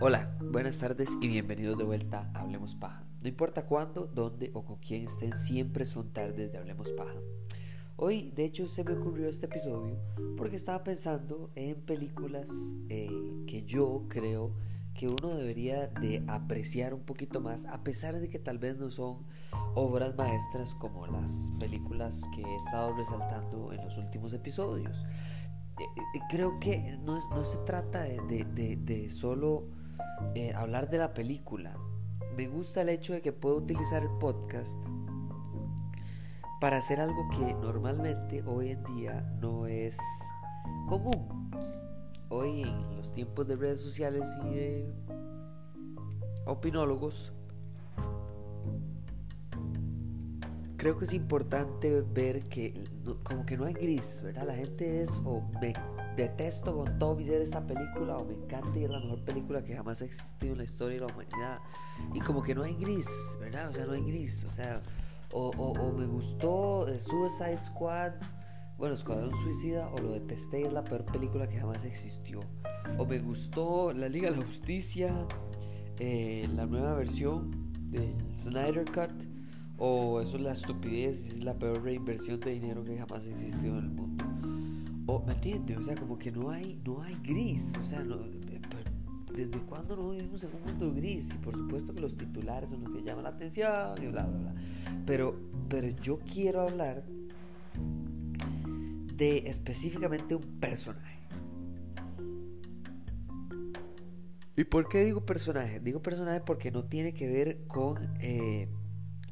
Hola, buenas tardes y bienvenidos de vuelta a Hablemos Paja. No importa cuándo, dónde o con quién estén, siempre son tardes de Hablemos Paja. Hoy, de hecho, se me ocurrió este episodio porque estaba pensando en películas eh, que yo creo que uno debería de apreciar un poquito más, a pesar de que tal vez no son obras maestras como las películas que he estado resaltando en los últimos episodios. Eh, eh, creo que no, se trata de solo eh, hablar de la película. Me gusta el hecho de que puedo utilizar el podcast para hacer algo que normalmente hoy en día no es común. Hoy en los tiempos de redes sociales y de opinólogos, creo que es importante ver que como que no hay gris, ¿verdad? La gente es o me detesto con todo mi esta película o me encanta y es la mejor película que jamás ha existido en la historia de la humanidad. Y como que no hay gris, ¿verdad? O sea, no hay gris. O sea, o, me gustó Suicide Squad, bueno, Escuadrón Suicida, o lo detesté es la peor película que jamás existió. O me gustó La Liga de la Justicia, eh, la nueva versión del Snyder Cut, o eso es la estupidez es la peor reinversión de dinero que jamás existió en el mundo. O, ¿me entiendes? O sea, como que no hay, no hay gris. O sea, eh, ¿desde cuándo no vivimos en un mundo gris? Y por supuesto que los titulares son los que llaman la atención y bla, bla, bla. Pero, pero yo quiero hablar de específicamente un personaje. ¿Y por qué digo personaje? Digo personaje porque no tiene que ver con... Eh,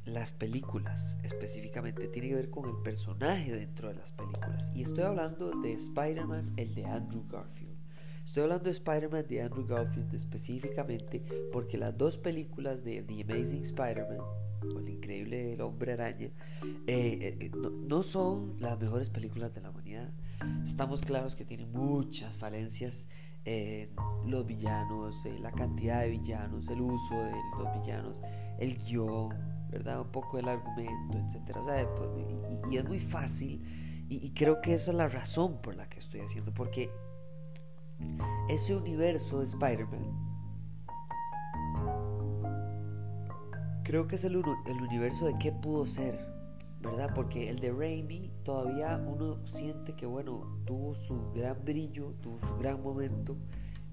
las películas específicamente, tiene que ver con el personaje dentro de las películas. Y estoy hablando de Spider-Man, el de Andrew Garfield. Estoy hablando de Spider-Man de Andrew Garfield específicamente porque las dos películas de The Amazing Spider-Man, o el increíble el hombre araña, eh, eh, eh, no, son las mejores películas de la humanidad. Estamos claros que tienen muchas falencias en los villanos, la cantidad de villanos, el uso de los villanos, el guion, ¿verdad? Un poco el argumento, etcétera. O sea, pues, y, es muy fácil y, creo que esa es la razón por la que estoy haciendo, porque ese universo de Spider-Man creo que es el, el universo de qué pudo ser, ¿verdad? Porque el de Raimi todavía uno siente que, bueno, tuvo su gran brillo, tuvo su gran momento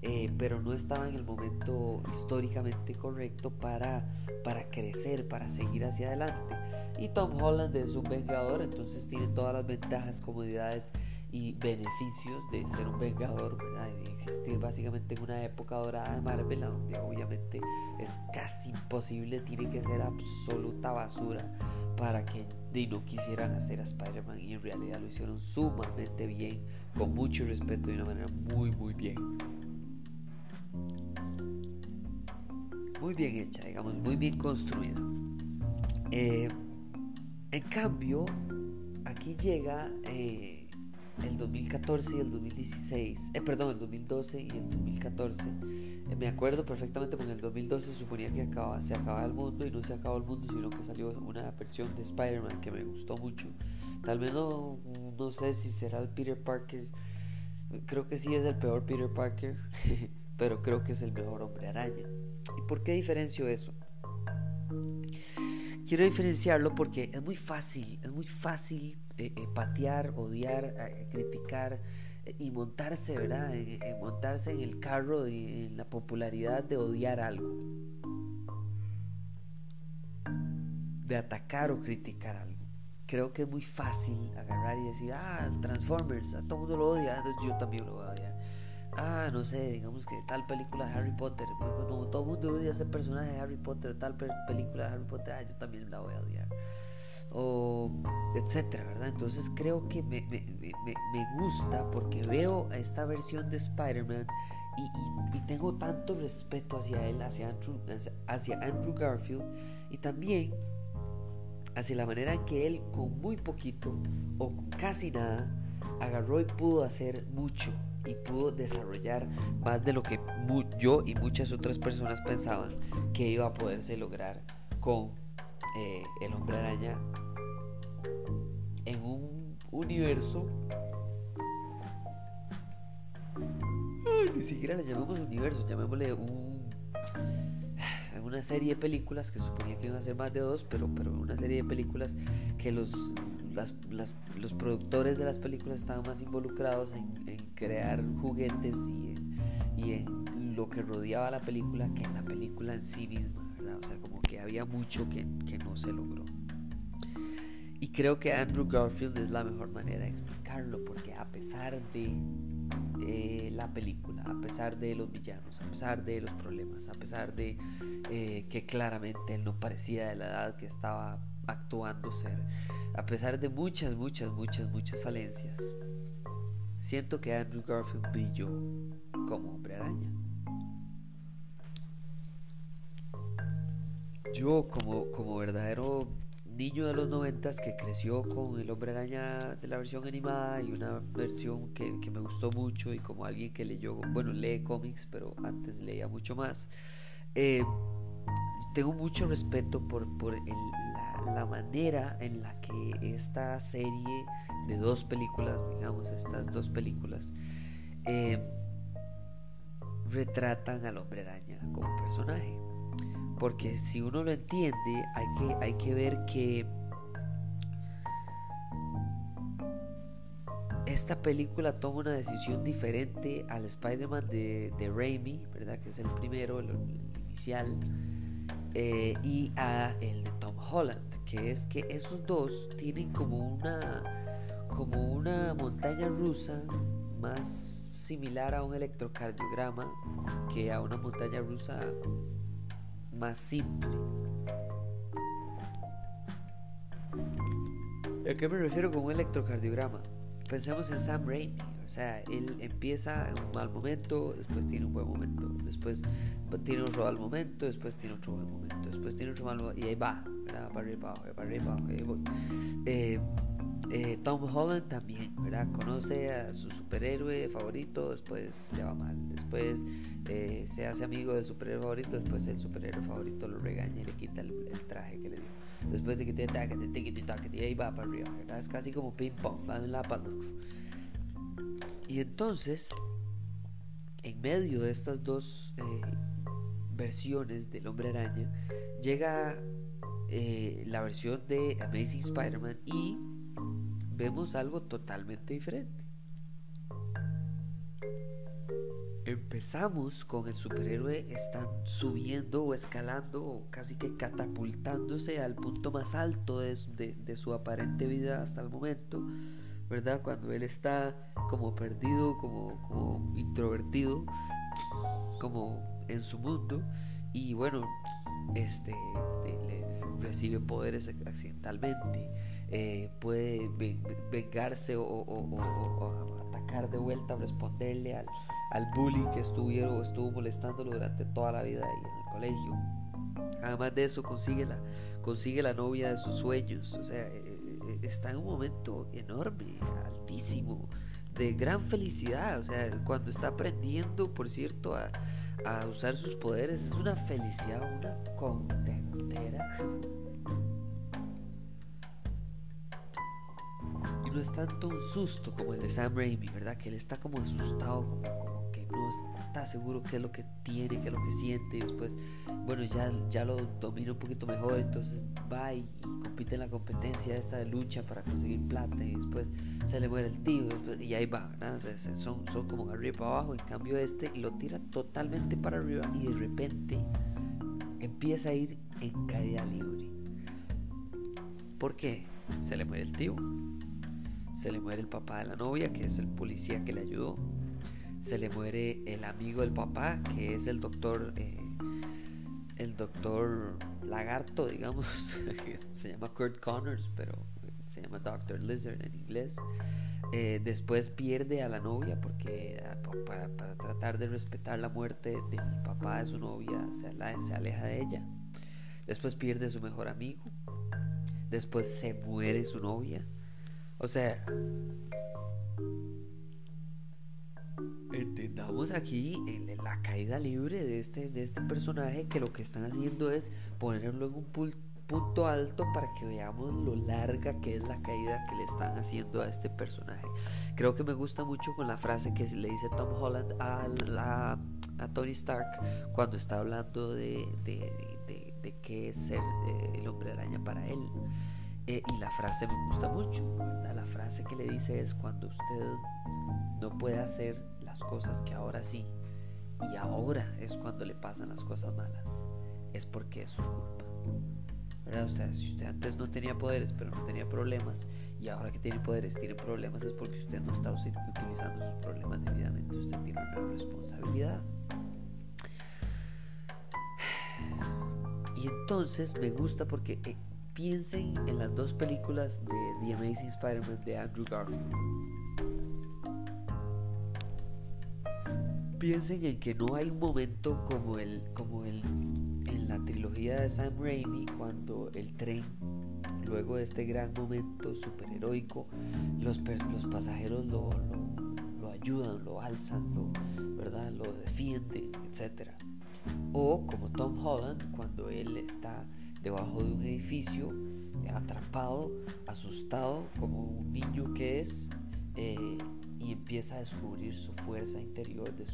eh, pero no estaba en el momento históricamente correcto para, para crecer, para seguir hacia adelante. Y Tom Holland es un vengador, entonces tiene todas las ventajas, comodidades y beneficios de ser un vengador, de existir básicamente en una época dorada de Marvel, donde obviamente es casi imposible, tiene que ser absoluta basura para que no quisieran hacer a Spider-Man y en realidad lo hicieron sumamente bien, con mucho respeto y de una manera muy muy bien. muy bien hecha, digamos, muy bien construida. Eh, en cambio, aquí llega eh, el 2014 y el 2016, eh, perdón, el 2012 y el 2014. me acuerdo perfectamente porque en el 2012 se suponía que acaba, se acababa el mundo y no se acabó el mundo, sino que salió una versión de Spider-Man que me gustó mucho. Tal vez no, no sé si será el Peter Parker, creo que sí es el peor Peter Parker, pero creo que es el mejor hombre araña. ¿Y por qué diferencio eso? Quiero diferenciarlo porque es muy fácil, es muy fácil eh, eh, patear, odiar, eh, criticar y montarse, ¿verdad? montarse en el carro y en la popularidad de odiar algo. De atacar o criticar algo. Creo que es muy fácil agarrar y decir, ah, Transformers, a todo el mundo lo odia, entonces yo también lo voy a odiar ah, no sé, digamos que tal película de Harry Potter, como todo el mundo odia ese personaje de Harry Potter, tal película de Harry Potter, ah, yo también la voy a odiar. O etcétera, ¿verdad? Entonces creo que me, me, me, me gusta porque veo esta versión de Spider-Man y, y, tengo tanto respeto hacia él, hacia Andrew, hacia Andrew Garfield y también hacia la manera en que él con muy poquito o casi nada agarró y pudo hacer mucho y pudo desarrollar más de lo que yo y muchas otras personas pensaban que iba a poderse lograr con eh, el hombre araña en un universo. Ni siquiera le llamemos universo llamémosle un una serie de películas que suponía que iban a ser más de dos pero pero una serie de películas que los los productores de las películas estaban más involucrados en, crear juguetes y en, lo que rodeaba la película que en la película en sí misma, ¿verdad? O sea, como que había mucho que, no se logró. Y creo que Andrew Garfield es la mejor manera de explicarlo, porque a pesar de eh, la película, a pesar de los villanos, a pesar de los problemas, a pesar de eh, que claramente él no parecía de la edad que estaba actuando ser, a pesar de muchas, muchas, muchas, muchas falencias, siento que Andrew Garfield brilló como hombre araña. Yo como, como verdadero niño de los noventas que creció con el hombre araña de la versión animada y una versión que, me gustó mucho y como alguien que leyó, bueno, lee cómics, pero antes leía mucho más, eh, tengo mucho respeto por, por el, la manera en la que esta serie de dos películas, digamos, estas dos películas, eh, retratan al hombre araña como personaje. Porque si uno lo entiende, hay que, hay que ver que esta película toma una decisión diferente al Spider-Man de, de Raimi, ¿verdad? Que es el primero, el, inicial, eh, y a el de Tom Holland que es que esos dos tienen como una como una montaña rusa más similar a un electrocardiograma que a una montaña rusa más simple. ¿A qué me refiero con un electrocardiograma? Pensemos en Sam Raimi. O sea, él empieza en un mal momento, después tiene un buen momento, después tiene otro mal momento, después tiene otro buen momento, después tiene otro mal momento, y ahí va, para arriba, para arriba, eh, eh, Tom Holland también, ¿verdad? Conoce a su superhéroe favorito, después le va mal. Después eh, se hace amigo del superhéroe favorito, después el superhéroe favorito lo regaña y le quita el, traje que le dio. Después de que te ataque, te y ahí va para arriba, ¿verdad? Es casi como ping pong, va de un lado para el otro. Y entonces, en medio de estas dos versiones del hombre araña, llega eh, la versión de Amazing Spider-Man y vemos algo totalmente diferente. Empezamos con el superhéroe están subiendo o escalando o casi que catapultándose al punto más alto de, su aparente vida hasta el momento, ¿verdad? Cuando él está como perdido, como, introvertido, como en su mundo y bueno, este, recibe poderes accidentalmente, eh, puede vengarse o, atacar de vuelta, responderle al, al bully que estuvieron, estuvo molestándolo durante toda la vida en el colegio. Además de eso, consigue la, consigue la novia de sus sueños. O sea, eh, eh, está en un momento enorme, altísimo, de gran felicidad. O sea, cuando está aprendiendo, por cierto, a, a usar sus poderes es una felicidad, una contentera. No es tanto un susto como el de Sam Raimi, ¿verdad? Que él está como asustado, como, que no está seguro qué es lo que tiene, qué es lo que siente. Y después, bueno, ya, ya lo domina un poquito mejor, entonces va y, compite en la competencia esta de lucha para conseguir plata. Y después se le muere el tío, y ahí va, ¿verdad? son, son como arriba para abajo. En cambio, este lo tira totalmente para arriba y de repente empieza a ir en caída libre. ¿Por qué? Se le muere el tío se le muere el papá de la novia, que es el policía que le ayudó. Se le muere el amigo del papá, que es el doctor, eh, el doctor lagarto, digamos, se llama Kurt Connors, pero se llama Doctor Lizard en inglés. Eh, después pierde a la novia porque ah, para, tratar de respetar la muerte del papá de su novia se, se aleja de ella. Después pierde a su mejor amigo. Después se muere su novia o sea, entendamos aquí la caída libre de este, de este personaje que lo que están haciendo es ponerlo en un punto alto para que veamos lo larga que es la caída que le están haciendo a este personaje. Creo que me gusta mucho con la frase que le dice Tom Holland a, a Tony Stark cuando está hablando de, de, de, qué es ser eh, el hombre araña para él. Eh, y la frase me gusta mucho. La frase que le dice es cuando usted no puede hacer las cosas que ahora sí y ahora es cuando le pasan las cosas malas. Es porque es su culpa. ¿verdad? O sea, si usted antes no tenía poderes pero no tenía problemas y ahora que tiene poderes tiene problemas es porque usted no está utilizando sus problemas debidamente, usted tiene una responsabilidad. Y entonces me gusta porque eh, piensen en las dos películas de The Amazing Spider-Man de Andrew Garfield. Piensen en que no hay un momento como el, como el en la trilogía de Sam Raimi cuando el tren, luego de este gran momento superheroico, los, los pasajeros lo, ayudan, lo alzan, ¿verdad? lo defienden, etc. O como Tom Holland cuando él está debajo de un edificio, atrapado, asustado, como un niño que es, eh, y empieza a descubrir su fuerza interior, de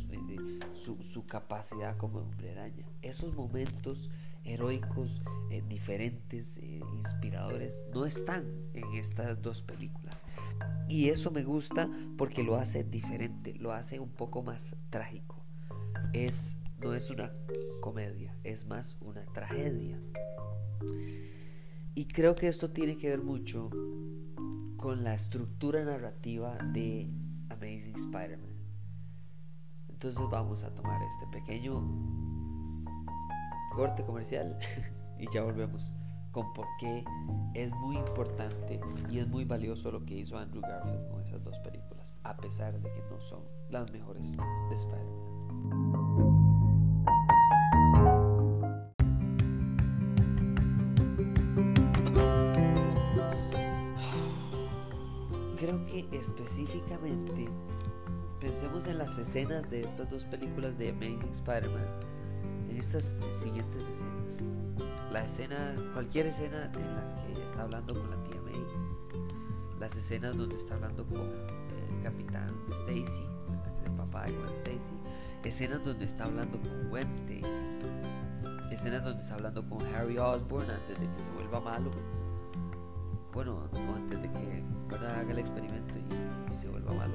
su, capacidad como hombre araña. Esos momentos heroicos, eh, diferentes, eh, inspiradores, no están en estas dos películas. Y eso me gusta porque lo hace diferente, lo hace un poco más trágico. Es, no es una comedia, es más una tragedia. Y creo que esto tiene que ver mucho con la estructura narrativa de Amazing Spider-Man. Entonces vamos a tomar este pequeño corte comercial y ya volvemos con por qué es muy importante y es muy valioso lo que hizo Andrew Garfield con esas dos películas, a pesar de que no son las mejores de Spider-Man. Creo que específicamente pensemos en las escenas de estas dos películas de Amazing Spider-Man, en estas siguientes escenas. La escena, cualquier escena en las que está hablando con la tía May, las escenas donde está hablando con el capitán Stacy, el papá de Gwen Stacy, escenas donde está hablando con Gwen Stacy, escenas donde está hablando con Harry Osborn antes de que se vuelva malo. Bueno, antes de que haga el experimento y, se vuelva malo.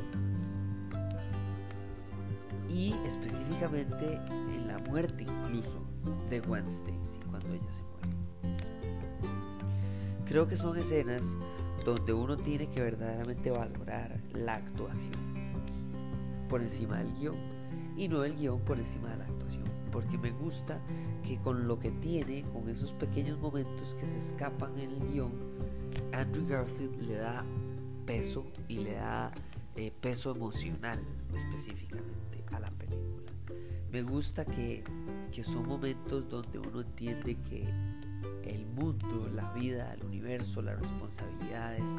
Y específicamente en la muerte incluso de Gwen Stacy, cuando ella se muere. Creo que son escenas donde uno tiene que verdaderamente valorar la actuación por encima del guion y no el guion por encima de la actuación porque me gusta que con lo que tiene, con esos pequeños momentos que se escapan en el guion, Andrew Garfield le da peso y le da eh, peso emocional específicamente a la película. Me gusta que, son momentos donde uno entiende que el mundo, la vida, el universo, las responsabilidades,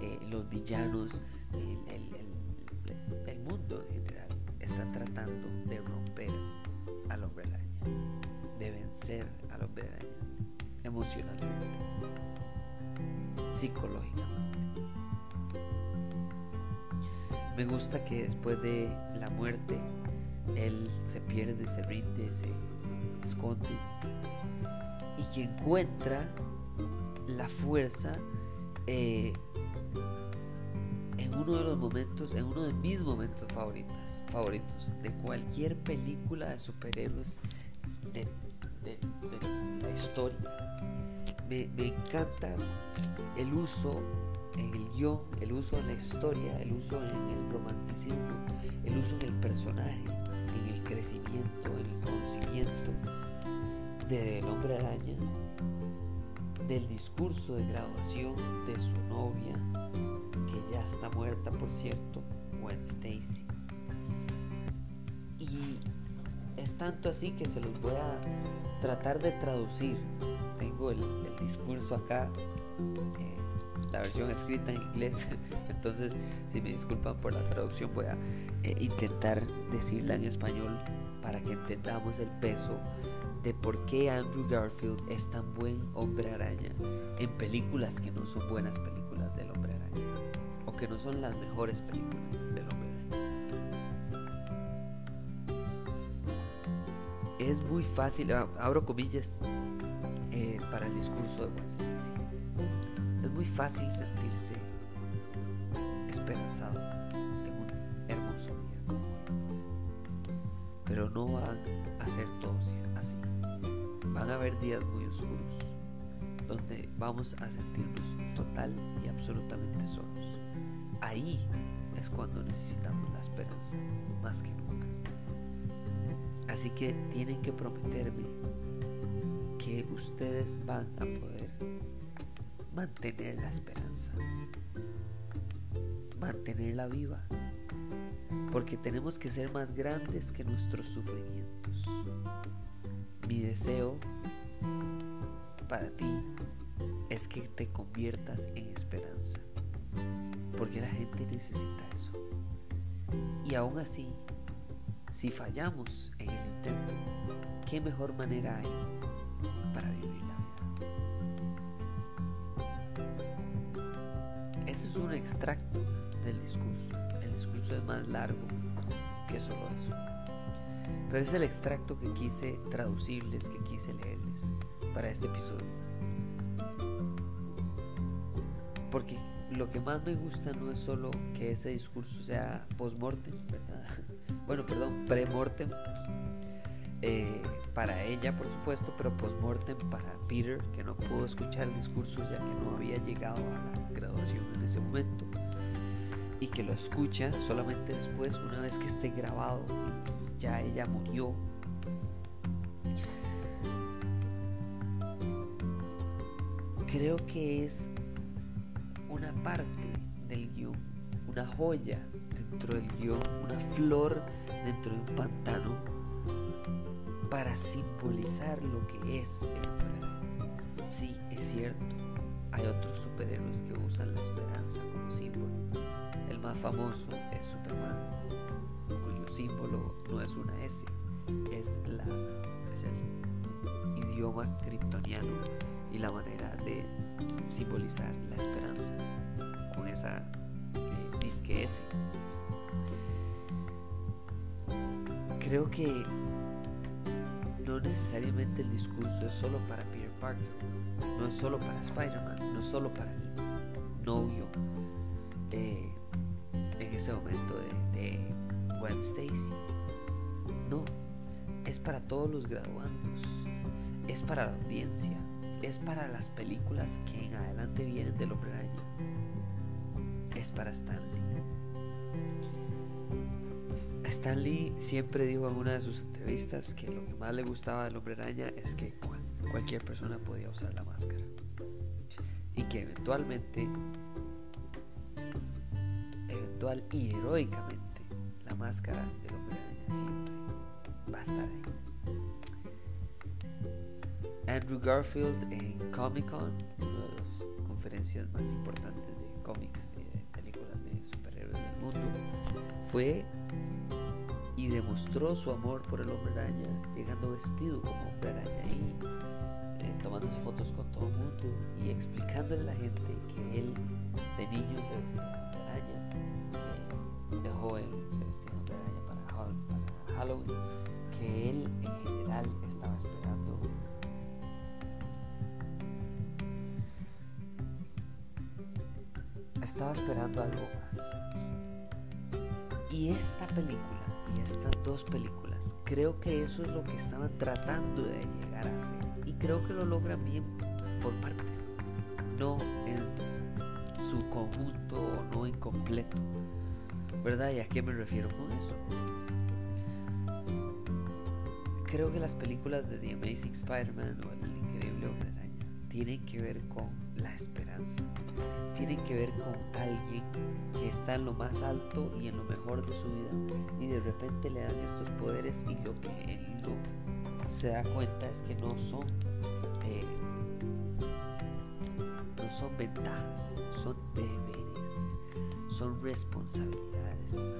eh, los villanos, el, mundo en general está tratando de romper al hombre araña, de vencer al hombre araña emocionalmente psicológicamente. Me gusta que después de la muerte, él se pierde, se rinde, se esconde. Y que encuentra la fuerza eh, en uno de los momentos, en uno de mis momentos favoritos, favoritos de cualquier película de superhéroes de la historia. Me, encanta el uso el guion, el uso en la historia, el uso en el romanticismo, el uso en el personaje, en el crecimiento, en el conocimiento del hombre araña, del discurso de graduación de su novia, que ya está muerta, por cierto, Gwen Stacy. Y es tanto así que se los voy a tratar de traducir. Tengo el, discurso acá, la versión escrita en inglés. Entonces, si me disculpan por la traducción, voy a eh, intentar decirla en español para que entendamos el peso de por qué Andrew Garfield es tan buen hombre araña en películas que no son buenas películas del hombre araña o que no son las mejores películas del hombre araña. Es muy fácil, abro comillas eh, para el discurso de muy fácil sentirse esperanzado en un hermoso día como hoy. Pero no van a ser todos así. Van a haber días muy oscuros donde vamos a sentirnos total y absolutamente solos. Ahí es cuando necesitamos la esperanza, más que nunca. Así que tienen que prometerme que ustedes van a poder mantener la esperanza, mantenerla viva, porque tenemos que ser más grandes que nuestros sufrimientos. Mi deseo para ti es que te conviertas en esperanza, porque la gente necesita eso. Y aún así, si fallamos en el intento, ¿qué mejor manera hay para vivir un extracto del discurso. El discurso es más largo que solo eso. Pero es el extracto que quise traducirles, que quise leerles para este episodio. Porque lo que más me gusta no es solo que ese discurso sea post-mortem, ¿verdad? Bueno, perdón, pre-mortem. Eh, para ella, por supuesto, pero post-mortem para Peter, que no pudo escuchar el discurso ya que no había llegado a la en ese momento. Y que lo escucha solamente después, una vez que esté grabado ya ella murió. Creo que es una parte del guion, una joya dentro del guion, una flor dentro de un pantano para simbolizar lo que es el. Sí, es cierto, hay otros superhéroes que usan la esperanza como símbolo. El más famoso es Superman símbolo no es una S, es el idioma kryptoniano y la manera de simbolizar la esperanza con esa eh, disque S. Creo que no necesariamente el discurso es solo para Parker, no es solo para Spider-Man, no es solo para el novio eh, en ese momento de Gwen Stacy. No, es para todos los graduandos, es para la audiencia, es para las películas que en adelante vienen del Hombre Araña, es para Stanley. Stanley siempre dijo en una de sus entrevistas que lo que más le gustaba del Hombre Araña es que cualquier persona podía usar la máscara y que eventualmente, eventual y heroicamente, la máscara del hombre siempre va a estar ahí. Andrew Garfield en Comic Con, una de las conferencias más importantes de cómics y de películas de superhéroes del mundo, fue y demostró su amor por el hombre araña, llegando vestido como hombre araña y tomándose fotos con todo el mundo y explicándole a la gente que él de niño se vestía de joven se vestía de para, para Halloween, que él en general estaba esperando estaba esperando algo esta película y estas dos películas, creo que eso es lo que estaban tratando de llegar a hacer. Y creo que lo logran bien por partes, no en su conjunto o no en completo. ¿Verdad? ¿Y a qué me refiero con eso? Creo que las películas de The Amazing Spider-Man o El tienen que ver con la esperanza. Tienen que ver con alguien que está en lo más alto y en lo mejor de su vida y de repente le dan estos poderes y lo que él no se da cuenta es que no son eh, no son ventajas, son deberes, son responsabilidades.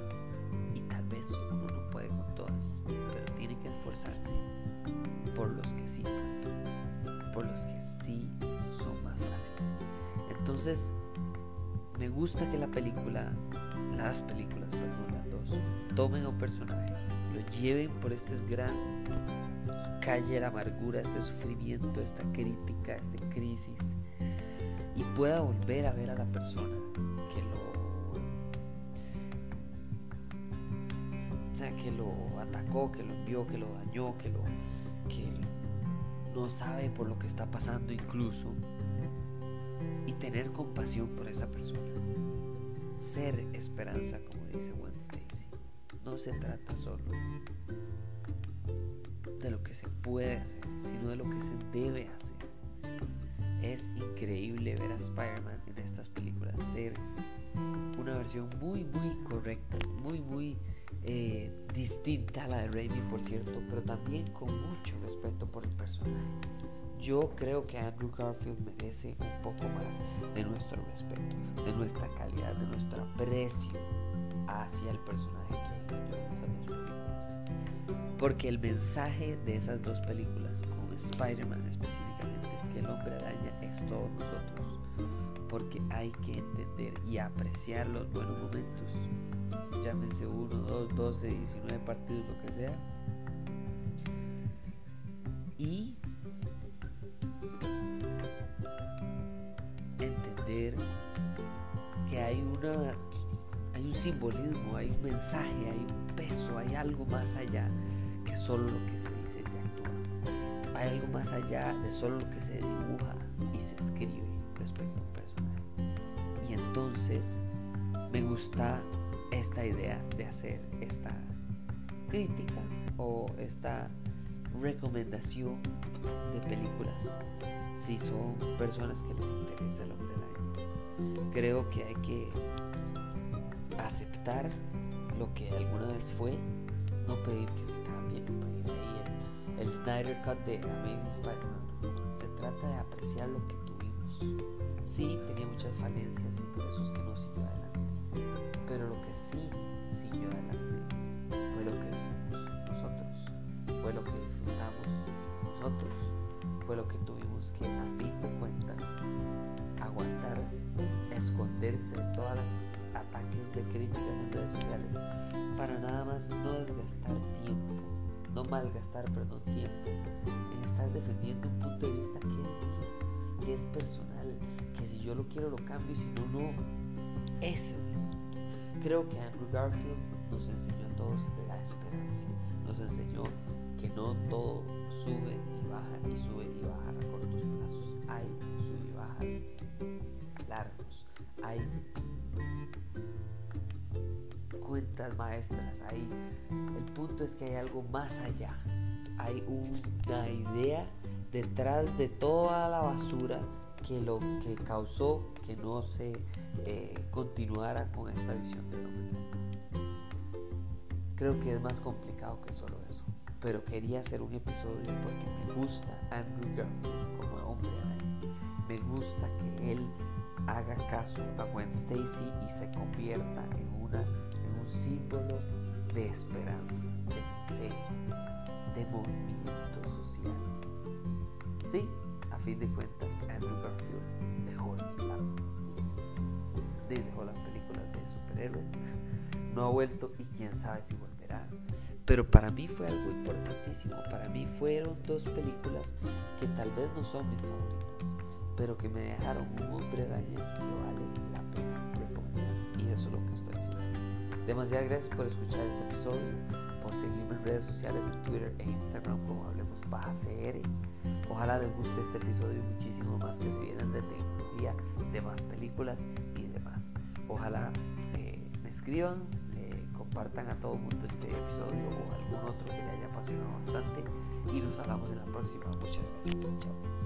Y tal vez uno no puede con todas, pero tiene que esforzarse por los que sí por los que sí son más fáciles. Entonces, me gusta que la película, las películas, perdón, las dos, tomen a un personaje, lo lleven por este gran calle la amargura, este sufrimiento, esta crítica, esta crisis, y pueda volver a ver a la persona que lo, o sea, que lo atacó, que lo envió, que lo dañó, que lo, que no sabe por lo que está pasando incluso, y tener compasión por esa persona, ser esperanza, como dice Gwen Stacy. No se trata solo de lo que se puede hacer, sino de lo que se debe hacer. Es increíble ver a Spider-Man en estas películas ser una versión muy, muy correcta, muy, muy eh, distinta a la de Raimi, por cierto, pero también con mucho respeto por el personaje. Yo creo que Andrew Garfield merece un poco más de nuestro respeto, de nuestra calidad, de nuestro aprecio hacia el personaje que en esas dos películas. Porque el mensaje de esas dos películas, con Spider-Man específicamente, es que el hombre araña es todos nosotros. Porque hay que entender y apreciar los buenos momentos. Llámense 1, 2, 12, 19 partidos, lo que sea. Y entender que hay una hay un simbolismo, hay un mensaje, hay un peso, hay algo más allá que solo lo que se dice y se actúa. Hay algo más allá de solo lo que se dibuja y se escribe respecto a un personaje. Y entonces me gusta esta idea de hacer esta crítica o esta recomendación de películas si son personas que les interesa el hombre araña. Creo que hay que aceptar lo que alguna vez fue, no pedir que se cambie, no pedir ahí el, el Snyder Cut de Amazing Spider-Man. Se trata de apreciar lo que tuvimos. Sí, tenía muchas falencias y por eso es que no siguió adelante. Pero lo que sí siguió adelante fue lo que vivimos nosotros, fue lo que disfrutamos nosotros, fue lo que tuvimos que a fin de cuentas aguantar, esconderse de todas las ataques de críticas en redes sociales para nada más no desgastar tiempo, no malgastar, perdón, tiempo en estar defendiendo un punto de vista que es mío, que es personal, que si yo lo quiero lo cambio y si no, no. Ese es. Creo que Andrew Garfield nos enseñó a todos la esperanza, nos enseñó que no todo sube y baja y sube y baja a cortos plazos. Hay sub y bajas largos, hay cuentas maestras, hay, el punto es que hay algo más allá, hay una idea detrás de toda la basura que lo que causó que no se eh, continuara con esta visión del hombre. Creo que es más complicado que solo eso, pero quería hacer un episodio porque me gusta Andrew Garfield como hombre araña. Me gusta que él haga caso a Gwen Stacy y se convierta en, una, en un símbolo de esperanza, de fe, de movimiento social. Sí, a fin de cuentas, Andrew Garfield dejó, dejó las películas de superhéroes, no ha vuelto y quién sabe si volverá. Pero para mí fue algo importantísimo. Para mí fueron dos películas que tal vez no son mis favoritas, pero que me dejaron un hombre araña que vale la pena recomendar. Y eso es lo que estoy haciendo. Demasiadas gracias por escuchar este episodio, por seguirme en redes sociales, en Twitter e Instagram como Hablemos Baja CR. Ojalá les guste este episodio muchísimo más que se vienen de de más películas y demás. Ojalá eh, me escriban, compartan a todo el mundo este episodio o algún otro que le haya apasionado bastante y nos hablamos en la próxima. Muchas gracias.